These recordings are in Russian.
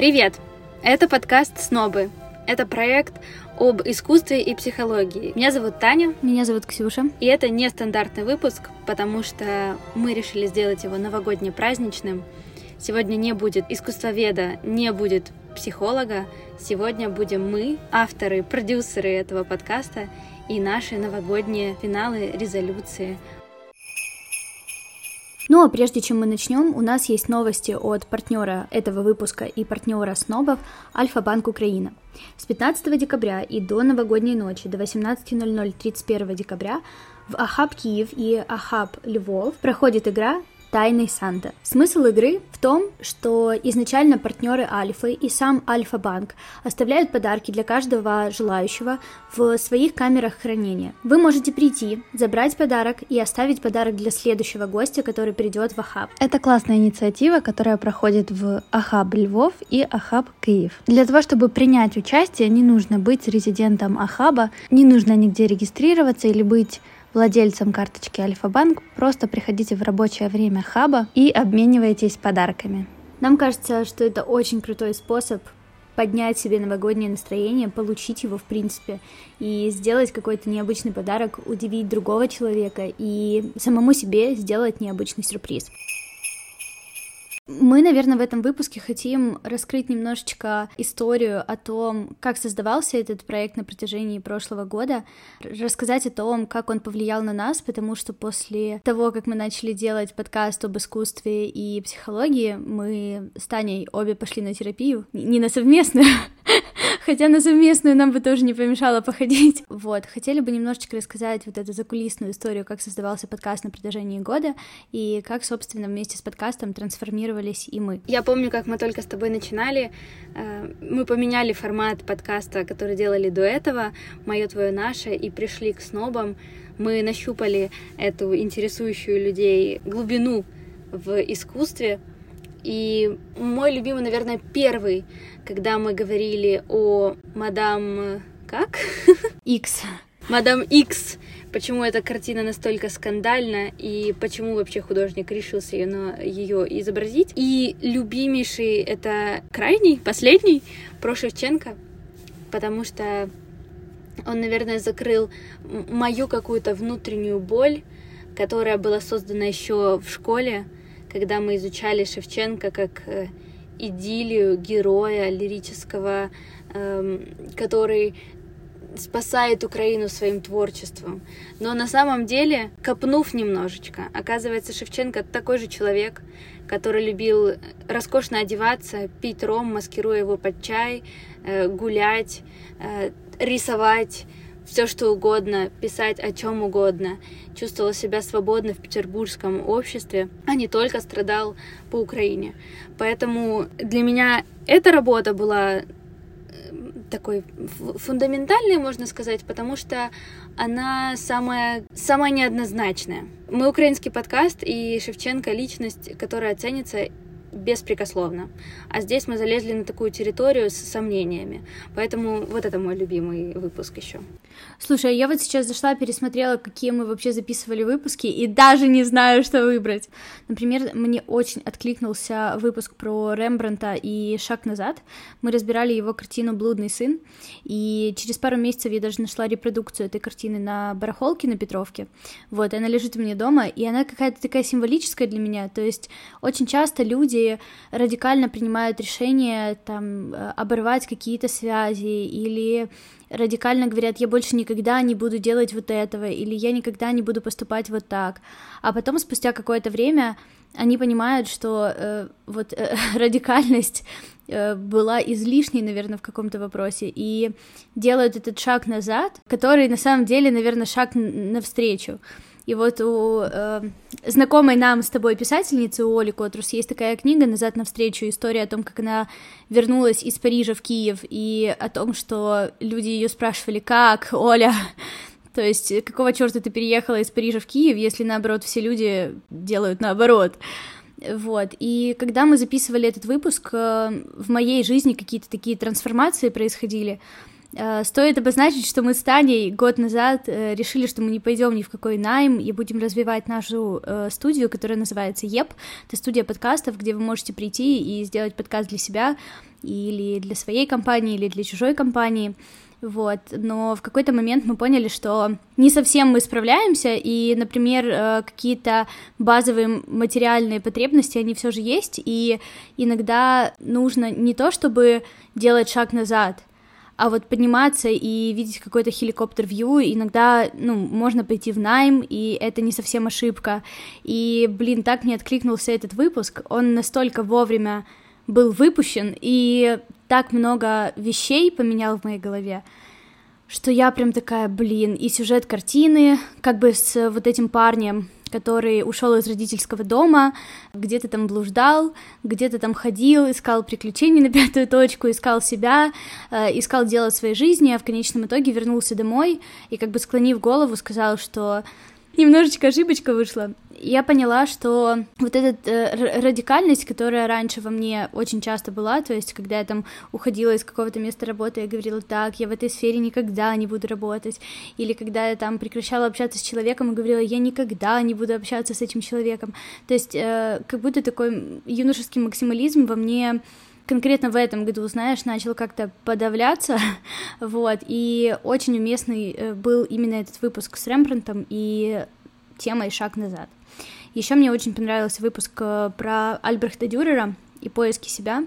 Привет! Это подкаст «Снобы». Это проект об искусстве и психологии. Меня зовут Таня. Меня зовут Ксюша. И это нестандартный выпуск, потому что мы решили сделать его новогодне-праздничным. Сегодня не будет искусствоведа, не будет психолога. Сегодня будем мы, авторы, продюсеры этого подкаста и наши новогодние финалы, резолюции, ну а прежде чем мы начнем, у нас есть новости от партнера этого выпуска и партнера снобов Альфа-Банк Украина. С 15 декабря и до новогодней ночи до 18.00 31 декабря в Ахаб Киев и Ахаб Львов проходит игра Тайный Санта. Смысл игры в том, что изначально партнеры Альфы и сам Альфа-банк оставляют подарки для каждого желающего в своих камерах хранения. Вы можете прийти, забрать подарок и оставить подарок для следующего гостя, который придет в Ахаб. Это классная инициатива, которая проходит в Ахаб Львов и Ахаб Киев. Для того, чтобы принять участие, не нужно быть резидентом Ахаба, не нужно нигде регистрироваться или быть владельцам карточки Альфа-Банк, просто приходите в рабочее время хаба и обменивайтесь подарками. Нам кажется, что это очень крутой способ поднять себе новогоднее настроение, получить его в принципе, и сделать какой-то необычный подарок, удивить другого человека и самому себе сделать необычный сюрприз. Мы, наверное, в этом выпуске хотим раскрыть немножечко историю о том, как создавался этот проект на протяжении прошлого года, рассказать о том, как он повлиял на нас, потому что после того, как мы начали делать подкаст об искусстве и психологии, мы с Таней обе пошли на терапию, не на совместную, Хотя на совместную нам бы тоже не помешало походить. Вот, хотели бы немножечко рассказать вот эту закулисную историю, как создавался подкаст на протяжении года и как, собственно, вместе с подкастом трансформировались и мы. Я помню, как мы только с тобой начинали, э, мы поменяли формат подкаста, который делали до этого, мое, твое, наше, и пришли к снобам. Мы нащупали эту интересующую людей глубину в искусстве, и мой любимый, наверное, первый, когда мы говорили о мадам... Как? Икс. Мадам Икс. Почему эта картина настолько скандальна и почему вообще художник решился ее, на, ее изобразить. И любимейший это крайний, последний, про Шевченко, потому что он, наверное, закрыл мою какую-то внутреннюю боль, которая была создана еще в школе, когда мы изучали Шевченко как э, идиллию героя лирического, эм, который спасает Украину своим творчеством. Но на самом деле, копнув немножечко, оказывается, Шевченко такой же человек, который любил роскошно одеваться, пить ром, маскируя его под чай, э, гулять, э, рисовать, все что угодно, писать о чем угодно, чувствовал себя свободно в петербургском обществе, а не только страдал по Украине. Поэтому для меня эта работа была такой фундаментальной, можно сказать, потому что она самая, самая неоднозначная. Мы украинский подкаст, и Шевченко — личность, которая ценится беспрекословно. А здесь мы залезли на такую территорию с сомнениями. Поэтому вот это мой любимый выпуск еще. Слушай, а я вот сейчас зашла, пересмотрела, какие мы вообще записывали выпуски, и даже не знаю, что выбрать. Например, мне очень откликнулся выпуск про Рембранта и «Шаг назад». Мы разбирали его картину «Блудный сын», и через пару месяцев я даже нашла репродукцию этой картины на барахолке на Петровке. Вот, она лежит у меня дома, и она какая-то такая символическая для меня. То есть очень часто люди радикально принимают решение там э, оборвать какие-то связи или радикально говорят, я больше никогда не буду делать вот этого, или я никогда не буду поступать вот так. А потом, спустя какое-то время, они понимают, что э, вот э, радикальность э, была излишней, наверное, в каком-то вопросе, и делают этот шаг назад, который на самом деле, наверное, шаг навстречу. И вот у э, знакомой нам с тобой писательницы, у Оли Котрус, есть такая книга «Назад навстречу», история о том, как она вернулась из Парижа в Киев, и о том, что люди ее спрашивали, как, Оля, то есть какого черта ты переехала из Парижа в Киев, если, наоборот, все люди делают наоборот. Вот, и когда мы записывали этот выпуск, э, в моей жизни какие-то такие трансформации происходили, стоит обозначить, что мы с Таней год назад э, решили, что мы не пойдем ни в какой найм и будем развивать нашу э, студию, которая называется ЕП. Это студия подкастов, где вы можете прийти и сделать подкаст для себя или для своей компании, или для чужой компании. Вот, но в какой-то момент мы поняли, что не совсем мы справляемся, и, например, какие-то базовые материальные потребности, они все же есть, и иногда нужно не то, чтобы делать шаг назад, а вот подниматься и видеть какой-то хеликоптер-вью, иногда, ну, можно пойти в найм, и это не совсем ошибка. И, блин, так мне откликнулся этот выпуск, он настолько вовремя был выпущен, и так много вещей поменял в моей голове, что я прям такая, блин, и сюжет картины, как бы с вот этим парнем, который ушел из родительского дома, где-то там блуждал, где-то там ходил, искал приключений на пятую точку, искал себя, э, искал дело своей жизни, а в конечном итоге вернулся домой и как бы склонив голову сказал, что немножечко ошибочка вышла. Я поняла, что вот эта э, радикальность, которая раньше во мне очень часто была, то есть когда я там уходила из какого-то места работы, я говорила, так, я в этой сфере никогда не буду работать, или когда я там прекращала общаться с человеком и говорила, я никогда не буду общаться с этим человеком, то есть э, как будто такой юношеский максимализм во мне конкретно в этом году, знаешь, начал как-то подавляться, вот, и очень уместный э, был именно этот выпуск с Рембрандтом и темой «Шаг назад». Еще мне очень понравился выпуск э, про Альбрехта Дюрера и поиски себя.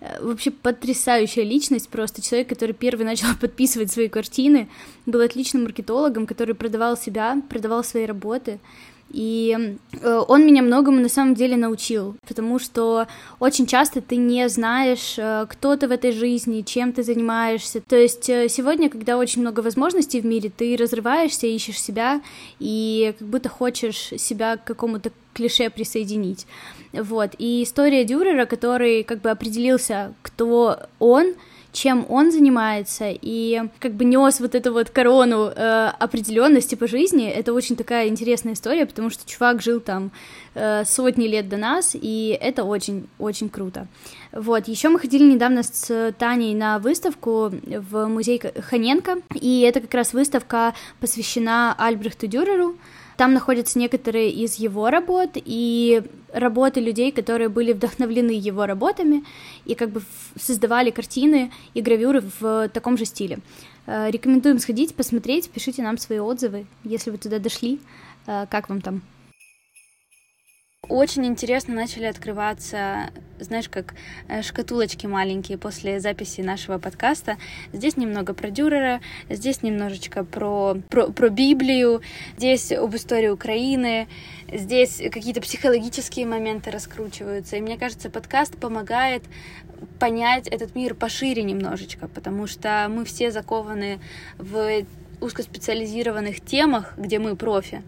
Э, вообще потрясающая личность, просто человек, который первый начал подписывать свои картины, был отличным маркетологом, который продавал себя, продавал свои работы, и э, он меня многому на самом деле научил, потому что очень часто ты не знаешь, э, кто ты в этой жизни, чем ты занимаешься. То есть э, сегодня, когда очень много возможностей в мире, ты разрываешься, ищешь себя и как будто хочешь себя к какому-то клише присоединить. Вот. И история Дюрера, который как бы определился, кто он, чем он занимается, и как бы нес вот эту вот корону э, определенности по жизни. Это очень такая интересная история, потому что чувак жил там э, сотни лет до нас, и это очень-очень круто. Вот, еще мы ходили недавно с Таней на выставку в музей Ханенко, и это как раз выставка посвящена Альбрехту Дюреру, там находятся некоторые из его работ и работы людей, которые были вдохновлены его работами и как бы создавали картины и гравюры в таком же стиле. Э, рекомендуем сходить, посмотреть, пишите нам свои отзывы, если вы туда дошли, э, как вам там. Очень интересно начали открываться, знаешь, как э, шкатулочки маленькие после записи нашего подкаста. Здесь немного про Дюрера, здесь немножечко про, про, про Библию, здесь об истории Украины, здесь какие-то психологические моменты раскручиваются. И мне кажется, подкаст помогает понять этот мир пошире немножечко, потому что мы все закованы в узкоспециализированных темах, где мы профи,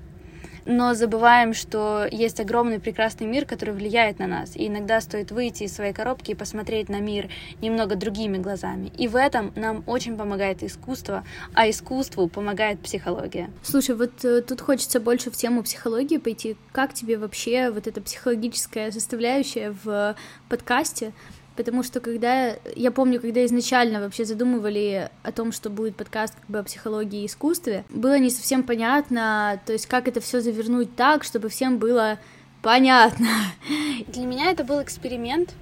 но забываем, что есть огромный прекрасный мир, который влияет на нас. И иногда стоит выйти из своей коробки и посмотреть на мир немного другими глазами. И в этом нам очень помогает искусство, а искусству помогает психология. Слушай, вот э, тут хочется больше в тему психологии пойти. Как тебе вообще вот эта психологическая составляющая в подкасте? Потому что когда, я помню, когда изначально вообще задумывали о том, что будет подкаст как бы о психологии и искусстве, было не совсем понятно, то есть как это все завернуть так, чтобы всем было понятно. Для меня это был эксперимент,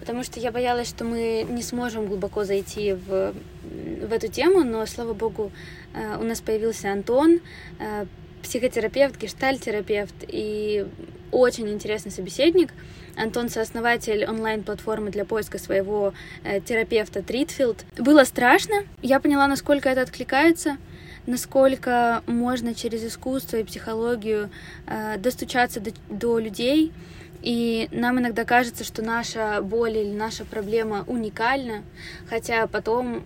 потому что я боялась, что мы не сможем глубоко зайти в, в эту тему, но, слава богу, э, у нас появился Антон, э, психотерапевт, гештальтерапевт и очень интересный собеседник — Антон сооснователь онлайн-платформы для поиска своего э, терапевта Тритфилд. Было страшно. Я поняла, насколько это откликается насколько можно через искусство и психологию э, достучаться до, до людей. И нам иногда кажется, что наша боль или наша проблема уникальна, хотя потом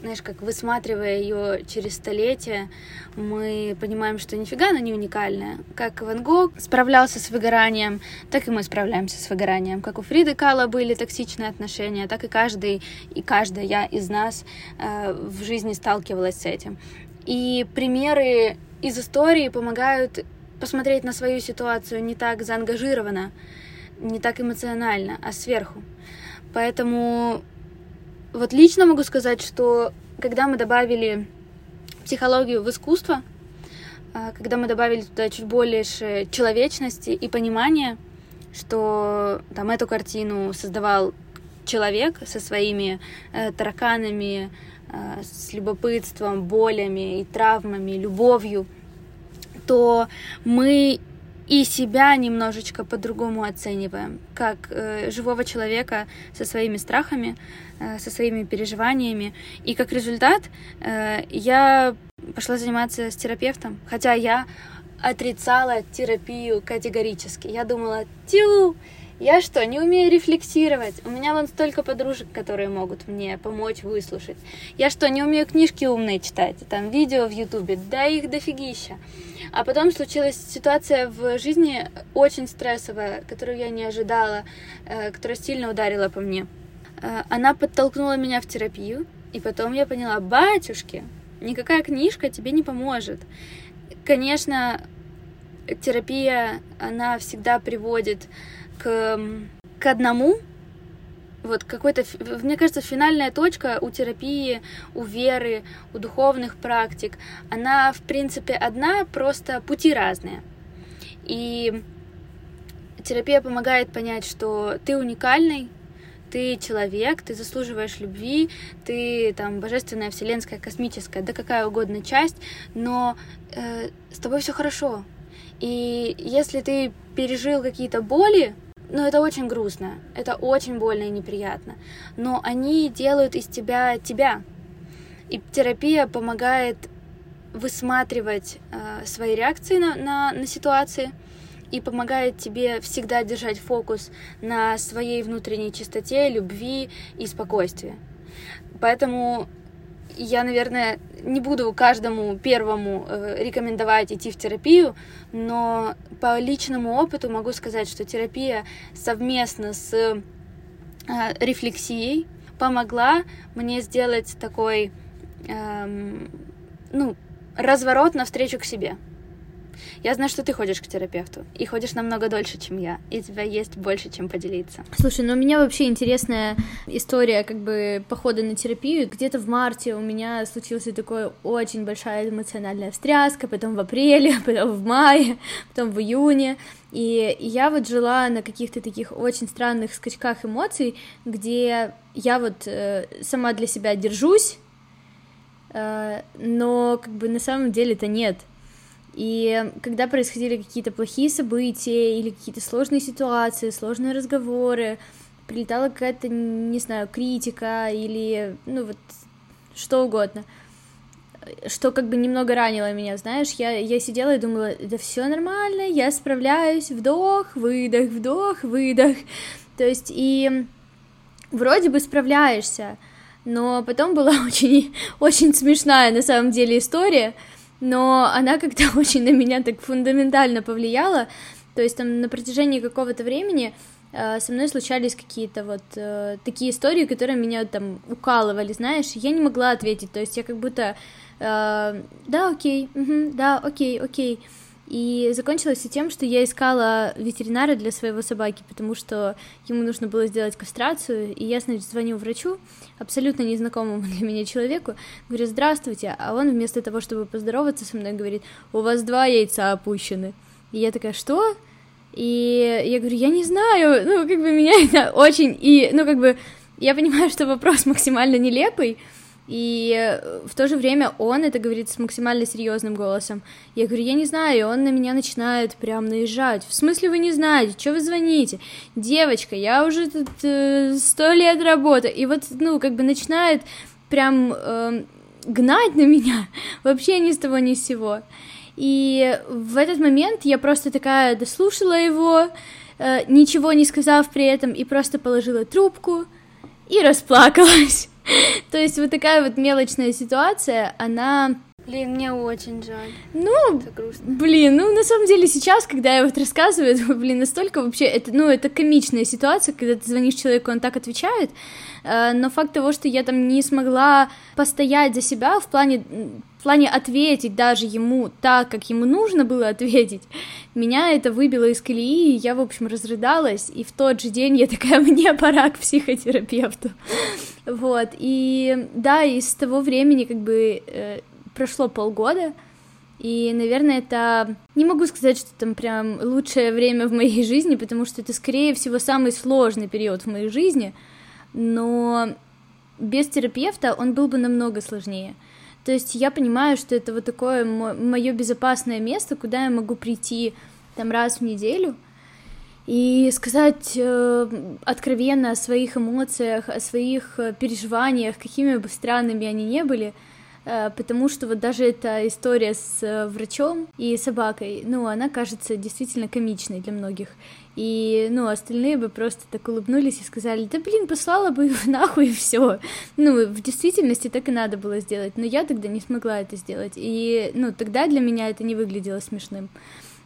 знаешь, как высматривая ее через столетия, мы понимаем, что нифига она не уникальная. Как Ван Гог справлялся с выгоранием, так и мы справляемся с выгоранием. Как у Фриды Кала были токсичные отношения, так и каждый и каждая из нас э, в жизни сталкивалась с этим. И примеры из истории помогают посмотреть на свою ситуацию не так заангажированно, не так эмоционально, а сверху. Поэтому вот лично могу сказать, что когда мы добавили психологию в искусство, а, когда мы добавили туда чуть больше человечности и понимания, что там эту картину создавал человек со своими э, тараканами, э, с любопытством, болями и травмами, любовью, то мы и себя немножечко по-другому оцениваем, как э, живого человека со своими страхами, э, со своими переживаниями. И как результат э, я пошла заниматься с терапевтом, хотя я отрицала терапию категорически. Я думала, тю, я что, не умею рефлексировать? У меня вон столько подружек, которые могут мне помочь выслушать. Я что, не умею книжки умные читать? Там видео в Ютубе, да их дофигища. А потом случилась ситуация в жизни очень стрессовая, которую я не ожидала, э, которая сильно ударила по мне. Э, она подтолкнула меня в терапию, и потом я поняла, батюшки, никакая книжка тебе не поможет. Конечно, терапия, она всегда приводит к, к одному, вот какой-то, мне кажется, финальная точка у терапии, у веры, у духовных практик, она, в принципе, одна, просто пути разные. И терапия помогает понять, что ты уникальный, ты человек, ты заслуживаешь любви, ты там божественная, вселенская, космическая, да какая угодно часть, но э, с тобой все хорошо. И если ты пережил какие-то боли, ну, это очень грустно, это очень больно и неприятно, но они делают из тебя тебя. И терапия помогает высматривать э, свои реакции на, на, на ситуации и помогает тебе всегда держать фокус на своей внутренней чистоте, любви и спокойствии. Поэтому я, наверное, не буду каждому первому э, рекомендовать идти в терапию, но по личному опыту могу сказать, что терапия совместно с э, рефлексией помогла мне сделать такой, эм, ну, разворот навстречу к себе. Я знаю, что ты ходишь к терапевту, и ходишь намного дольше, чем я, и у тебя есть больше, чем поделиться. Слушай, ну у меня вообще интересная история как бы похода на терапию. Где-то в марте у меня случилась такая очень большая эмоциональная встряска, потом в апреле, потом в мае, потом в июне. И я вот жила на каких-то таких очень странных скачках эмоций, где я вот э, сама для себя держусь, э, но как бы на самом деле это нет. И когда происходили какие-то плохие события или какие-то сложные ситуации, сложные разговоры, прилетала какая-то, не знаю, критика или, ну вот, что угодно, что как бы немного ранило меня, знаешь, я, я сидела и думала, да все нормально, я справляюсь, вдох, выдох, вдох, выдох, то есть и вроде бы справляешься, но потом была очень, очень смешная на самом деле история, но она как-то очень на меня так фундаментально повлияла, то есть там на протяжении какого-то времени э, со мной случались какие-то вот э, такие истории, которые меня там укалывали, знаешь, я не могла ответить, то есть я как будто э, да, окей, угу, да, окей, окей, и закончилось все тем, что я искала ветеринара для своего собаки, потому что ему нужно было сделать кастрацию, и я, значит, звоню врачу, абсолютно незнакомому для меня человеку, говорю, здравствуйте, а он вместо того, чтобы поздороваться со мной, говорит, у вас два яйца опущены. И я такая, что? И я говорю, я не знаю, ну, как бы меня это очень, и, ну, как бы, я понимаю, что вопрос максимально нелепый, и э, в то же время он это говорит с максимально серьезным голосом. Я говорю, я не знаю, и он на меня начинает прям наезжать. В смысле вы не знаете, что вы звоните? Девочка, я уже тут э, сто э, лет работаю. И вот, ну, как бы начинает прям э, гнать на меня вообще ни с того ни с сего. И в этот момент я просто такая дослушала его, э, ничего не сказав при этом, и просто положила трубку и расплакалась. То есть вот такая вот мелочная ситуация, она Блин, мне очень жаль. Ну, блин, ну на самом деле сейчас, когда я вот рассказываю, блин, настолько вообще, это, ну, это комичная ситуация, когда ты звонишь человеку, он так отвечает, э, но факт того, что я там не смогла постоять за себя в плане плане ответить даже ему так, как ему нужно было ответить, меня это выбило из колеи, и я, в общем, разрыдалась, и в тот же день я такая, мне пора к психотерапевту. Вот, и да, и с того времени как бы э, прошло полгода, и, наверное, это... Не могу сказать, что там прям лучшее время в моей жизни, потому что это, скорее всего, самый сложный период в моей жизни, но без терапевта он был бы намного сложнее. То есть я понимаю, что это вот такое мое безопасное место, куда я могу прийти там раз в неделю и сказать э, откровенно о своих эмоциях, о своих э, переживаниях, какими бы странными они ни были, Э, потому что вот даже эта история с э, врачом и собакой, ну, она кажется действительно комичной для многих. И, ну, остальные бы просто так улыбнулись и сказали, да, блин, послала бы его нахуй и все. Ну, в действительности так и надо было сделать, но я тогда не смогла это сделать. И, ну, тогда для меня это не выглядело смешным.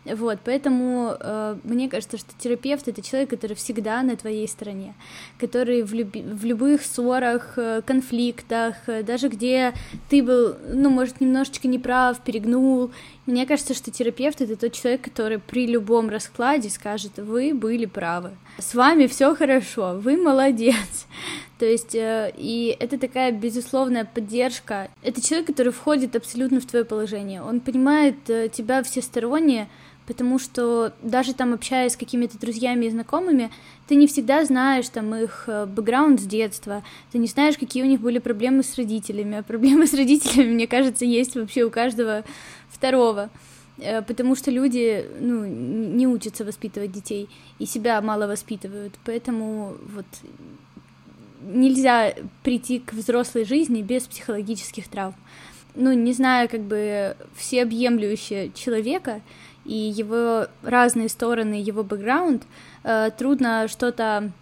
Вот, поэтому э, мне кажется, что терапевт это человек, который всегда на твоей стороне, который в, люби- в любых ссорах, э, конфликтах, э, даже где ты был, ну, может, немножечко неправ, перегнул. Мне кажется, что терапевт это тот человек, который при любом раскладе скажет: вы были правы, с вами все хорошо, вы молодец. То есть, э, и это такая безусловная поддержка. Это человек, который входит абсолютно в твое положение. Он понимает э, тебя всесторонне, потому что даже там общаясь с какими-то друзьями и знакомыми, ты не всегда знаешь там их э, бэкграунд с детства, ты не знаешь, какие у них были проблемы с родителями, а проблемы с родителями, мне кажется, есть вообще у каждого второго, э, потому что люди, ну, не учатся воспитывать детей и себя мало воспитывают, поэтому вот нельзя прийти к взрослой жизни без психологических травм. Ну, не знаю, как бы всеобъемлющее человека, и его разные стороны, его бэкграунд, э, трудно что-то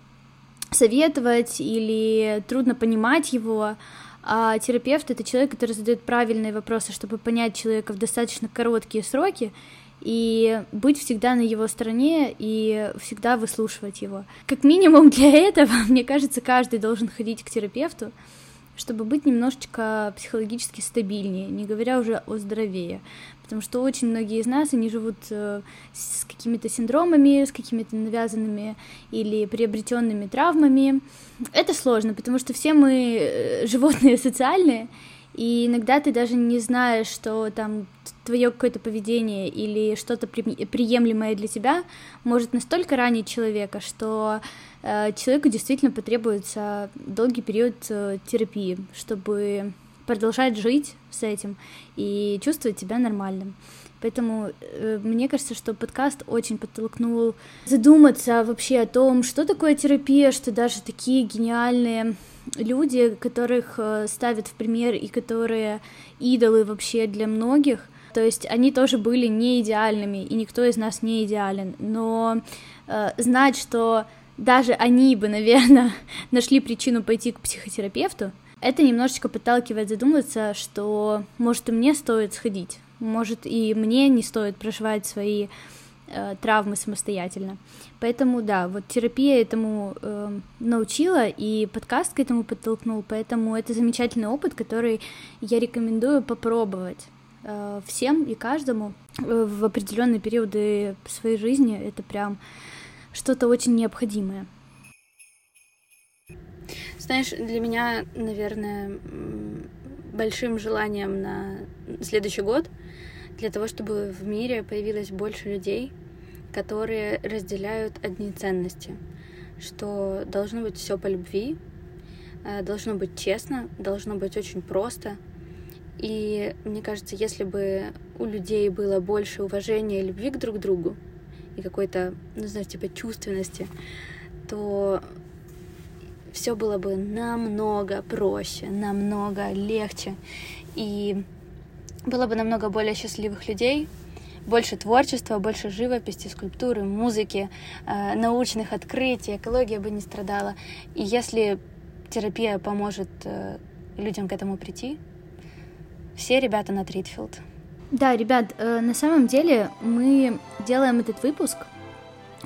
советовать или трудно понимать его, а терапевт — это человек, который задает правильные вопросы, чтобы понять человека в достаточно короткие сроки и быть всегда на его стороне и всегда выслушивать его. Как минимум для этого, мне кажется, каждый должен ходить к терапевту, чтобы быть немножечко психологически стабильнее, не говоря уже о здоровее потому что очень многие из нас, они живут э, с какими-то синдромами, с какими-то навязанными или приобретенными травмами. Это сложно, потому что все мы э, животные социальные, и иногда ты даже не знаешь, что там твое какое-то поведение или что-то приемлемое для тебя может настолько ранить человека, что э, человеку действительно потребуется долгий период э, терапии, чтобы продолжать жить с этим и чувствовать себя нормальным. Поэтому э, мне кажется, что подкаст очень подтолкнул задуматься вообще о том, что такое терапия, что даже такие гениальные люди, которых э, ставят в пример и которые идолы вообще для многих, то есть они тоже были не идеальными, и никто из нас не идеален, но э, знать, что даже они бы, наверное, нашли причину пойти к психотерапевту, это немножечко подталкивает задуматься, что может и мне стоит сходить, может и мне не стоит проживать свои э, травмы самостоятельно. Поэтому да, вот терапия этому э, научила, и подкаст к этому подтолкнул, поэтому это замечательный опыт, который я рекомендую попробовать всем и каждому э, в определенные периоды своей жизни. Это прям что-то очень необходимое. Знаешь, для меня, наверное, большим желанием на следующий год для того, чтобы в мире появилось больше людей, которые разделяют одни ценности, что должно быть все по любви, э, должно быть честно, должно быть очень просто. И мне кажется, если бы у людей было больше уважения и любви к друг другу и какой-то, ну, знаешь, типа чувственности, то все было бы намного проще, намного легче. И было бы намного более счастливых людей, больше творчества, больше живописи, скульптуры, музыки, э, научных открытий, экология бы не страдала. И если терапия поможет э, людям к этому прийти, все ребята на Тритфилд. Да, ребят, э, на самом деле мы делаем этот выпуск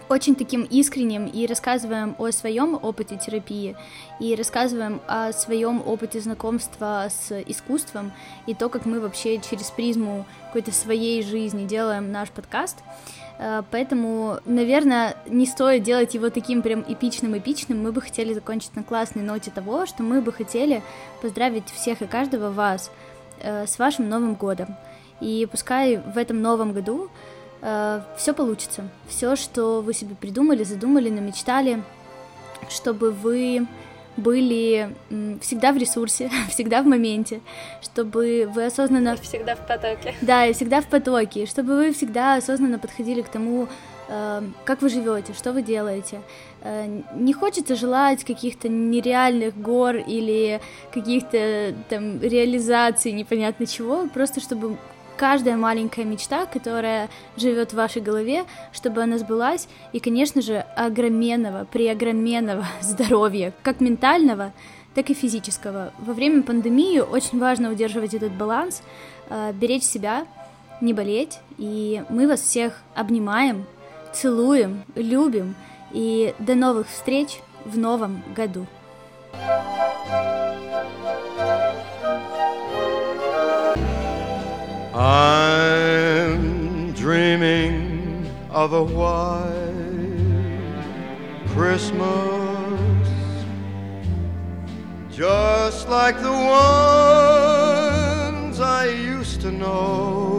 очень таким искренним и рассказываем о своем опыте терапии и рассказываем о своем опыте знакомства с искусством и то, как мы вообще через призму какой-то своей жизни делаем наш подкаст. Э, поэтому, наверное, не стоит делать его таким прям эпичным-эпичным. Мы бы хотели закончить на классной ноте того, что мы бы хотели поздравить всех и каждого вас э, с вашим Новым годом. И пускай в этом новом году э, все получится. Все, что вы себе придумали, задумали, намечтали, чтобы вы были всегда в ресурсе, всегда в моменте, чтобы вы осознанно... Всегда в потоке. Да, и всегда в потоке, чтобы вы всегда осознанно подходили к тому, э, как вы живете, что вы делаете. Э, не хочется желать каких-то нереальных гор или каких-то там реализаций непонятно чего, просто чтобы каждая маленькая мечта, которая живет в вашей голове, чтобы она сбылась, и, конечно же, огроменного, преогроменного здоровья, как ментального, так и физического. Во время пандемии очень важно удерживать этот баланс, э, беречь себя, не болеть, и мы вас всех обнимаем, целуем, любим, и до новых встреч в новом году! I'm dreaming of a white Christmas just like the ones I used to know.